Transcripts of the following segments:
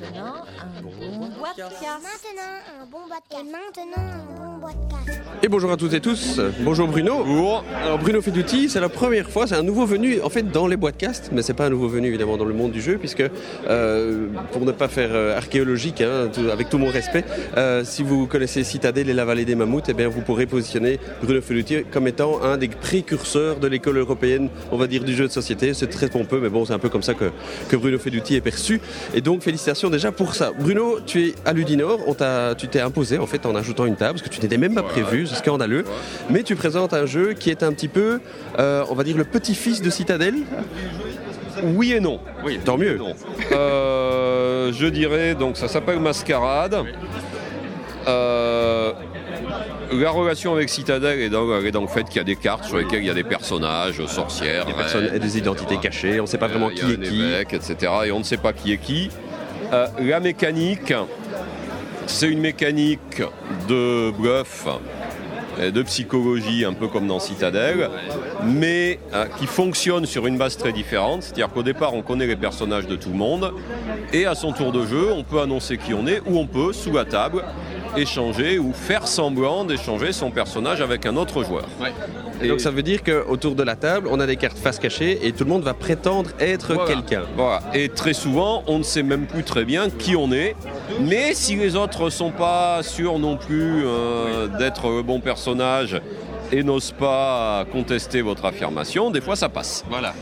maintenant, un bon podcast. Maintenant, un bon podcast. Et maintenant, un bon podcast. Et bonjour à toutes et tous. Bonjour Bruno. Bonjour. Alors Bruno Feduti, c'est la première fois, c'est un nouveau venu en fait dans les podcasts, mais c'est pas un nouveau venu évidemment dans le monde du jeu, puisque euh, pour ne pas faire euh, archéologique, hein, tout- avec tout mon respect, euh, si vous connaissez Citadel et la vallée des mammouths, eh bien vous pourrez positionner Bruno Feduti comme étant un des précurseurs de l'école européenne, on va dire du jeu de société. C'est très pompeux, mais bon, c'est un peu comme ça que, que Bruno Feduti est perçu. Et donc félicitations déjà pour ça. Bruno, tu es à Ludinor, on tu t'es imposé en fait en ajoutant une table, parce que tu n'étais même pas prévu, c'est scandaleux. Mais tu présentes un jeu qui est un petit peu, euh, on va dire, le petit-fils de Citadel. Oui et non. Oui, tant mieux. Non. Euh, je dirais, donc ça s'appelle Mascarade. Euh, la relation avec Citadel est dans, elle est dans le fait qu'il y a des cartes sur lesquelles il y a des personnages, sorcières, Des personnes et des identités cachées, on ne sait pas vraiment Euh, qui il y a est un qui. évêque, etc. Et on ne sait pas qui est qui. La mécanique, c'est une mécanique de bluff, de psychologie, un peu comme dans Citadel, mais euh, qui fonctionne sur une base très différente. C'est-à-dire qu'au départ, on connaît les personnages de tout le monde, et à son tour de jeu, on peut annoncer qui on est, ou on peut, sous la table, échanger ou faire semblant d'échanger son personnage avec un autre joueur. Et donc ça veut dire qu'autour de la table, on a des cartes face cachées et tout le monde va prétendre être Voilà. quelqu'un. Voilà. Et très souvent, on ne sait même plus très bien qui on est. Mais si les autres ne sont pas sûrs non plus euh, d'être le bon personnage et n'osent pas contester votre affirmation, des fois ça passe. Voilà.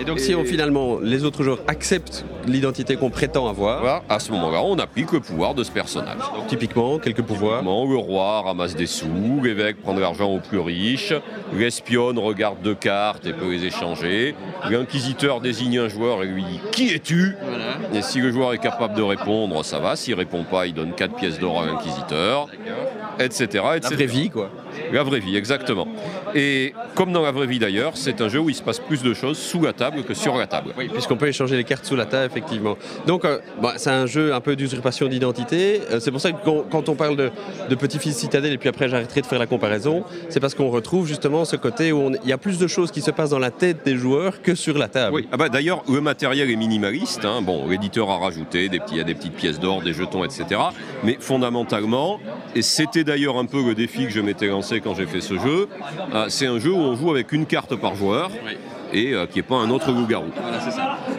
Et donc Et- si on, finalement les autres joueurs acceptent l'identité qu'on prétend avoir, Voilà. À ce moment-là, on applique le pouvoir de ce personnage. donc typiquement quelques pouvoirs, Typiquement, Le roi ramasse des sous, l'évêque prend de l'argent aux plus riches, l'espionne regarde deux cartes et peut les échanger, l'inquisiteur désigne un joueur et lui dit Qui es-tu? Et si le joueur est capable de répondre, ça va. S'il répond pas, il donne 4 pièces d'or à l'inquisiteur, etc. la etc. vraie vie quoi. La vraie vie, exactement. Et comme dans la vraie vie d'ailleurs, c'est un jeu où il se passe plus de choses sous la table que sur la table. Oui, puisqu'on peut échanger les cartes sous la table, effectivement. Donc, euh, bon, c'est un jeu un peu d'usurpation d'identité. Euh, c'est pour ça que quand, on parle de, de petit-fils citadel, et puis après j'arrêterai de faire la comparaison, c'est parce qu'on retrouve justement ce côté où il y a plus de choses qui se passent dans la tête des joueurs que sur la table. Oui, ah bah, d'ailleurs, le matériel est minimaliste. hein. Bon, l'éditeur a rajouté des petits, il y a des petites pièces d'or, des jetons, etc. Mais fondamentalement, et c'était d'ailleurs un peu le défi que je m'étais lancé quand j'ai fait ce jeu, euh, c'est un jeu où on joue avec une carte par joueur et euh, qui n'est pas un autre loup-garou.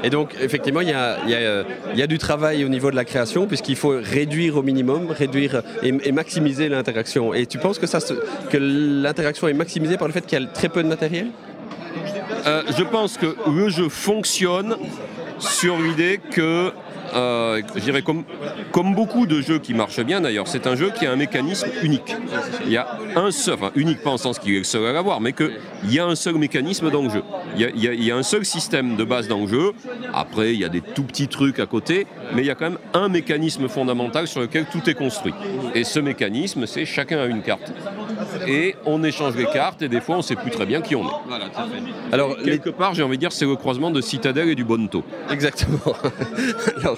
Et donc, effectivement, il y a, il y a, euh, il y a du travail au niveau de la création, puisqu'il faut réduire au minimum, réduire et, et maximiser l'interaction. Et tu penses que, ça se- que l'interaction est maximisée par le fait qu'il y a très peu de matériel? Euh, je pense que le jeu fonctionne sur l'idée que, euh, je dirais comme, comme beaucoup de jeux qui marchent bien d'ailleurs, c'est un jeu qui a un mécanisme unique. Il y a un seul, enfin unique pas en sens qu'il est le seul à l'avoir, mais qu'il y a un seul mécanisme dans le jeu. Il y, a, il y a- il y a un seul système de base dans le jeu. Après, il y a des tout petits trucs à côté, mais il y a quand même un mécanisme fondamental sur lequel tout est construit. Et ce mécanisme, c'est chacun a une carte. Et on échange les cartes, et des fois, on ne sait plus très bien qui on est. Alors, les- Quelque part, j'ai envie de dire, c'est le croisement de Citadel et du Bonto. Exactement. Alors,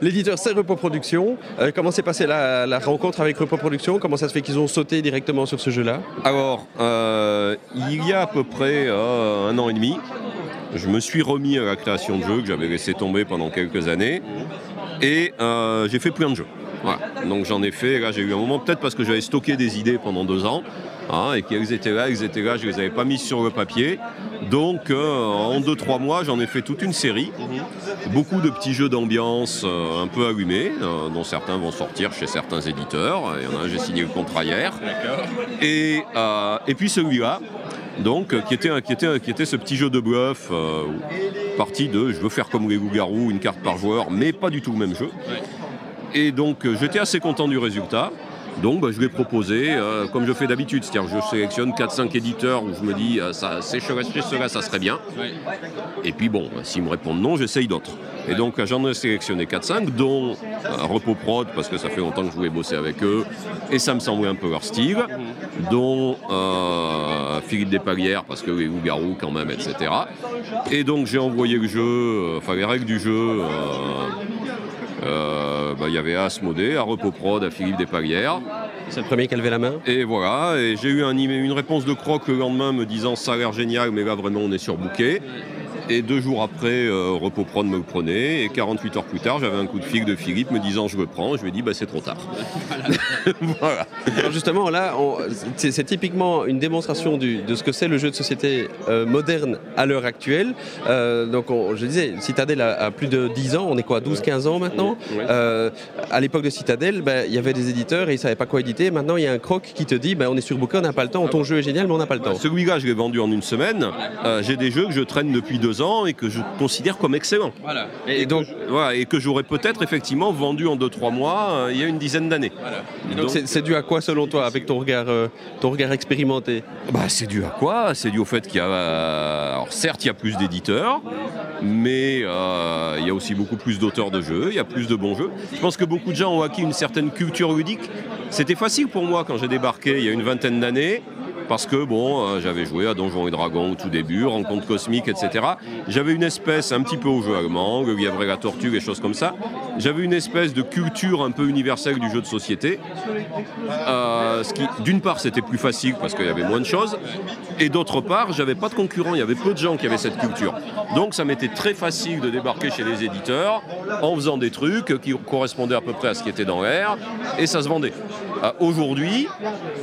l'éditeur, c'est Repo Productions. Euh, comment s'est passée la, rencontre avec Repo Productions? Comment ça se fait qu'ils ont sauté directement sur ce jeu-là? Alors, euh, il y a à peu près euh, un an et demi, je me suis remis à la création de jeux que j'avais laissé tomber pendant quelques années. Et j'ai fait plein de jeux. Donc j'en ai fait, là j'ai eu un moment, peut-être parce que j'avais stocké des idées pendant deux ans, hein, et qu'elles étaient là, elles étaient là, je les avais pas mises sur le papier. Donc euh, en deux, trois mois, j'en ai fait toute une série. Beaucoup de petits jeux d'ambiance euh, un peu allumés, euh, dont certains vont sortir chez certains éditeurs. Il y en a un, j'ai signé le contrat hier. Et, et puis celui-là, donc, qui, était, qui, était, un- qui était ce petit jeu de bluff, parti de je veux faire comme les loups-garous, une carte par joueur, mais pas du tout le même jeu. Et donc, j'étais assez content du résultat. Donc, bah, je l'ai proposé euh, comme je fais d'habitude, c'est-à-dire que je sélectionne 4-5 éditeurs où je me dis euh, ça, c'est ceux-là, ça serait bien. Et puis bon, bah, s'ils me répondent non, j'essaye d'autres. Et donc j'en ai sélectionné 4-5, dont euh, Repos Prod, parce que ça fait longtemps que je voulais bosser avec eux, et ça me semblait un peu leur style, dont euh, Philippe Despalières, parce que les loups-garous quand même, etc. Et donc j'ai envoyé le jeu, enfin les règles du jeu. Euh, bah, il y avait à Asmodée, à Repos Prod, à Philippe Despalières. C'est le premier qui a levé la main Et voilà, et j'ai eu un une réponse de Croc le lendemain me disant ça a l'air génial, mais là vraiment on est surbooké. Et deux jours après, euh, Repos Prod me prenait. Et 48 heures plus tard, j'avais un coup de fil de Philippe me disant je le prends. Je lui ai dit bah, c'est trop tard. voilà. Alors justement, là, c'est typiquement une démonstration de ce que c'est le jeu de société euh, moderne à l'heure actuelle. Euh, donc, je disais, Citadel a, plus de 10 ans. On est quoi, 12-15 ans maintenant À l'époque de Citadel, ben, il y avait des éditeurs et ils ne savaient pas quoi éditer. Maintenant, il y a un croc qui te dit ben, on est sur Booker, on n'a pas le temps. Ton jeu est génial, mais on n'a pas le temps. Celui-là, je l'ai vendu en une semaine. J'ai des jeux que je traîne depuis deux ans et que je considère comme excellents. Voilà. Et, donc, que, et que j'aurais peut-être effectivement vendu en 2-3 mois euh, il y a une dizaine d'années. Donc c'est dû à quoi selon toi, avec ton regard, euh, ton regard expérimenté? Bah, C'est dû à quoi? C'est dû au fait qu'il y a... Euh, alors certes, il y a plus d'éditeurs, mais il y a aussi beaucoup plus d'auteurs de jeux, il y a plus de bons jeux. Je pense que beaucoup de gens ont acquis une certaine culture ludique. C'était facile pour moi quand j'ai débarqué il y a une vingtaine d'années parce que bon, euh, j'avais joué à Donjons et Dragons au tout début, Rencontre Cosmique, etc. J'avais une espèce, un petit peu au jeu allemand, le lièvre et la tortue, des choses comme ça. J'avais une espèce de culture un peu universelle du jeu de société. Euh, d'une part, c'était plus facile parce qu'il y avait moins de choses, et d'autre part, j'avais pas de concurrents. Il y avait peu de gens qui avaient cette culture. Donc, ça m'était très facile de débarquer chez les éditeurs en faisant des trucs qui correspondaient à peu près à ce qui était dans l'air, et ça se vendait. Aujourd'hui,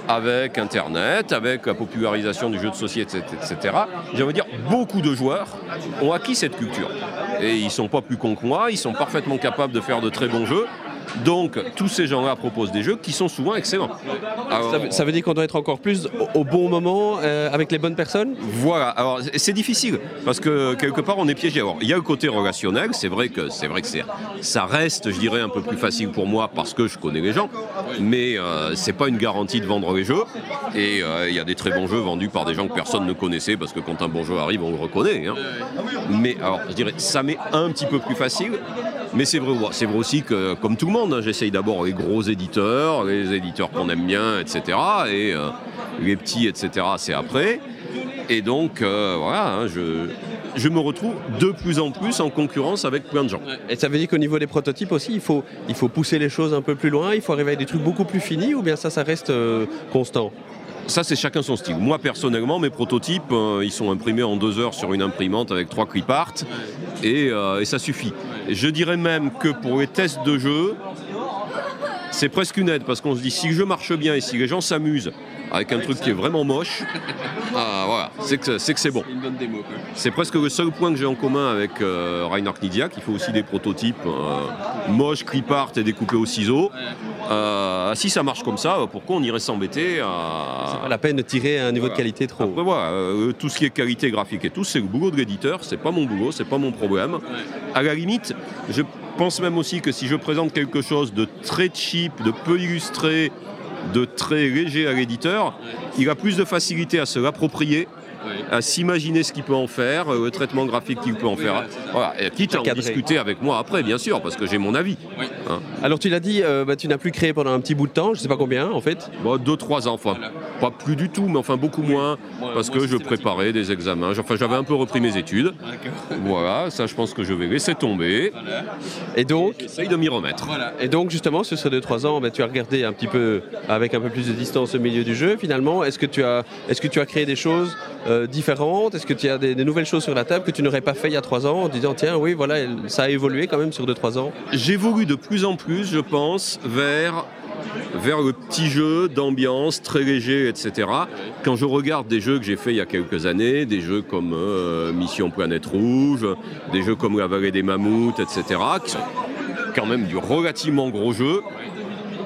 avec Internet, avec la popularisation du jeu de société, etc., j'aimerais dire, beaucoup de joueurs ont acquis cette culture. Et ils ne sont pas plus cons que moi, ils sont parfaitement capables de faire de très bons jeux. Donc, tous ces gens-là proposent des jeux qui sont souvent excellents. ça, veut dire qu'on doit être encore plus au, bon moment, euh, avec les bonnes personnes? Voilà. Alors, c'est difficile, parce que quelque part, on est piégé. Alors, il y a le côté relationnel. C'est vrai que, c'est vrai que ça reste, je dirais, un peu plus facile pour moi parce que je connais les gens. Mais euh, c'est pas une garantie de vendre les jeux. Et euh, il y a des très bons jeux vendus par des gens que personne ne connaissait, parce que quand un bon jeu arrive, on le reconnaît. Hein. Mais alors, je dirais, ça m'est un petit peu plus facile. Mais c'est vrai, c'est vrai aussi que, comme tout le monde, hein, j'essaye d'abord les gros éditeurs, les éditeurs qu'on aime bien, etc. Et euh, les petits, etc., c'est après. Et donc, euh, voilà, hein, je, me retrouve de plus en plus en concurrence avec plein de gens. Et ça veut dire qu'au niveau des prototypes aussi, il faut, il faut pousser les choses un peu plus loin, il faut arriver à des trucs beaucoup plus finis, ou bien ça, ça reste euh, constant? Ça, c'est chacun son style. Moi, personnellement, mes prototypes, ils sont imprimés en deux heures sur une imprimante avec trois clip art et, et ça suffit. Je dirais même que pour les tests de jeu, c'est presque une aide parce qu'on se dit si le jeu marche bien et si les gens s'amusent avec un truc qui est vraiment moche, ah, voilà, c'est que c'est bon. C'est presque le seul point que j'ai en commun avec euh, Reinhard Knidiak. Il faut aussi des prototypes euh, moches, clip art et découpés au ciseau. Euh, si ça marche comme ça, pourquoi on irait s'embêter à... C'est pas la peine de tirer un niveau de qualité trop. Après, voilà, tout ce qui est qualité graphique et tout, c'est le boulot de l'éditeur, c'est pas mon boulot, c'est pas mon problème. À la limite, je pense même aussi que si je présente quelque chose de très cheap, de peu illustré, de très léger à l'éditeur, il a plus de facilité à se l'approprier à s'imaginer ce qu'il peut en faire, euh, le traitement graphique qu'il peut en faire. Voilà. Et quitte à en discuter avec moi après, bien sûr, parce que j'ai mon avis. Hein. Alors tu l'as dit, euh, bah, tu n'as plus créé pendant un petit bout de temps, je ne sais pas combien en fait. Bon, deux, trois ans, enfin, pas plus du tout, mais enfin beaucoup moins, parce que je préparais des examens. Enfin, j'avais un peu repris mes études. Voilà, ça je pense que je vais laisser tomber. Et donc Essaye de m'y remettre. Et donc justement, sur ces deux, trois ans, bah, tu as regardé un petit peu avec un peu plus de distance au milieu du jeu finalement. Est-ce que tu as, est-ce que tu as créé des choses euh, différentes Est-ce que tu as des, nouvelles choses sur la table que tu n'aurais pas fait il y a trois ans en disant tiens oui voilà ça a évolué quand même sur deux trois ans? J'évolue de plus en plus je pense vers vers le petit jeu d'ambiance très léger, etc. Quand je regarde des jeux que j'ai fait il y a quelques années, des jeux comme euh, Mission Planète Rouge, des jeux comme La Vallée des Mammouths, etc., qui sont quand même du relativement gros jeu,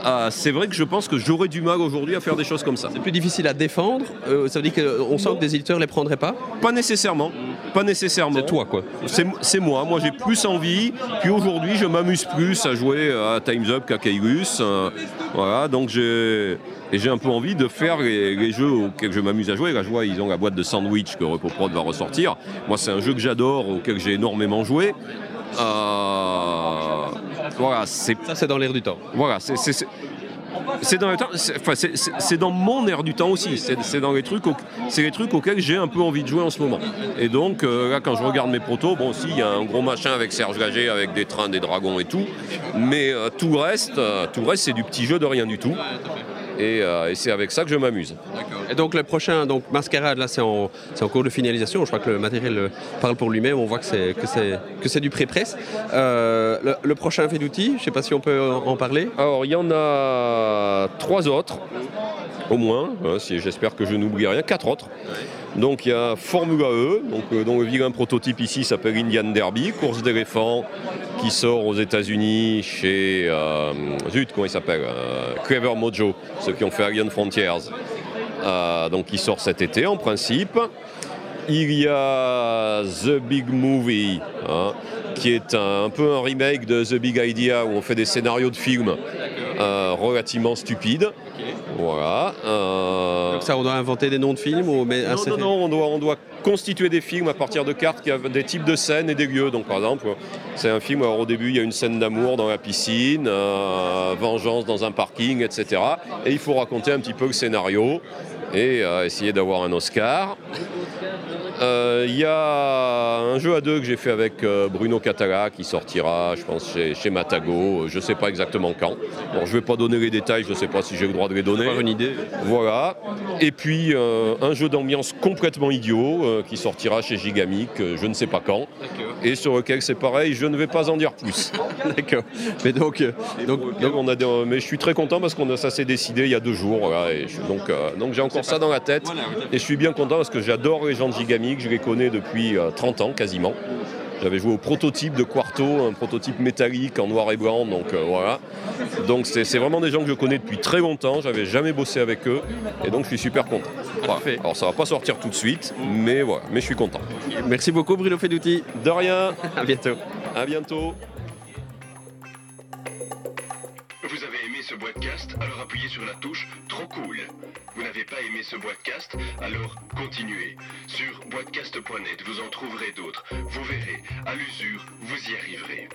ah, c'est vrai que je pense que j'aurais du mal aujourd'hui à faire des choses comme ça. C'est plus difficile à défendre euh, Ça veut dire qu'on sent que des éditeurs les prendraient pas? Pas nécessairement. Pas nécessairement. C'est toi quoi C'est moi. Moi j'ai plus envie. Puis aujourd'hui je m'amuse plus à jouer à Time's Up qu'à Kaigus. Euh, voilà, donc j'ai. j'ai un peu envie de faire les, jeux auxquels je m'amuse à jouer. Là, je vois, ils ont la boîte de sandwich que RepoProd va ressortir. Moi, c'est un jeu que j'adore, auquel j'ai énormément joué. Euh, voilà, c'est... Ça, c'est dans l'air du temps. Voilà, c'est, c'est dans, c'est dans mon air du temps aussi. C'est dans les trucs, c'est les trucs auxquels j'ai un peu envie de jouer en ce moment. Et donc euh, là, quand je regarde mes protos, bon, si il y a un gros machin avec Serge Gagé, avec des trains, des dragons et tout, mais euh, tout reste, tout reste, c'est du petit jeu de rien du tout. Et, et c'est avec ça que je m'amuse. Et donc le prochain, donc Mascarade, là c'est en, en, cours de finalisation. Je crois que le matériel euh, parle pour lui-même. On voit que c'est que c'est que c'est du pré-presse. Euh, le, prochain fait d'outils, je ne sais pas si on peut en parler. Alors il y en a trois autres, au moins. Hein, j'espère que je n'oublie rien. Quatre autres. Donc il y a Formula E, donc, euh, dont le vilain prototype ici s'appelle Indian Derby, course d'éléphants qui sort aux États-Unis chez zut comment il s'appelle Clever Mojo, ceux qui ont fait Alien Frontiers. Euh, donc qui sort cet été en principe. Il y a The Big Movie, hein, qui est un, peu un remake de The Big Idea où on fait des scénarios de films euh, relativement stupides. Voilà. Euh, donc ça, on doit inventer des noms de films ou mais Non, non, non, on doit, on doit constituer des films à partir de cartes qui ont des types de scènes et des lieux. Donc par exemple, c'est un film, alors au début il y a une scène d'amour dans la piscine, vengeance dans un parking, etc. Et il faut raconter un petit peu le scénario et euh, essayer d'avoir un Oscar. Euh, il y a un jeu à deux que j'ai fait avec euh, Bruno Catala qui sortira, je pense, chez, Matago. Je ne sais pas exactement quand. je ne vais pas donner les détails, je ne sais pas si j'ai le droit de les donner. une idée. Voilà. Et puis un jeu d'ambiance complètement idiot qui sortira chez Gigamic, je ne sais pas quand. Et sur lequel c'est pareil, je ne vais pas en dire plus. D'accord. Mais donc, donc, on a mais je suis très content parce que ça s'est décidé il y a deux jours. et donc, donc j'ai encore ça dans la tête. Et je suis bien content parce que j'adore les gens de Gigamic, je les connais depuis 30 euh, ans quasiment. J'avais joué au prototype de Quarto, un prototype métallique en noir et blanc, donc euh, voilà. Donc c'est vraiment des gens que je connais depuis très longtemps, j'avais jamais bossé avec eux, et donc je suis super content. Alors ça va pas sortir tout de suite, mais voilà, mais je suis content. Merci beaucoup Bruno Fedouti. De rien. à bientôt. À bientôt. Alors appuyez sur la touche Trop cool. Vous n'avez pas aimé ce podcast Alors continuez. Sur boitcast.net, vous en trouverez d'autres. Vous verrez, à l'usure, vous y arriverez.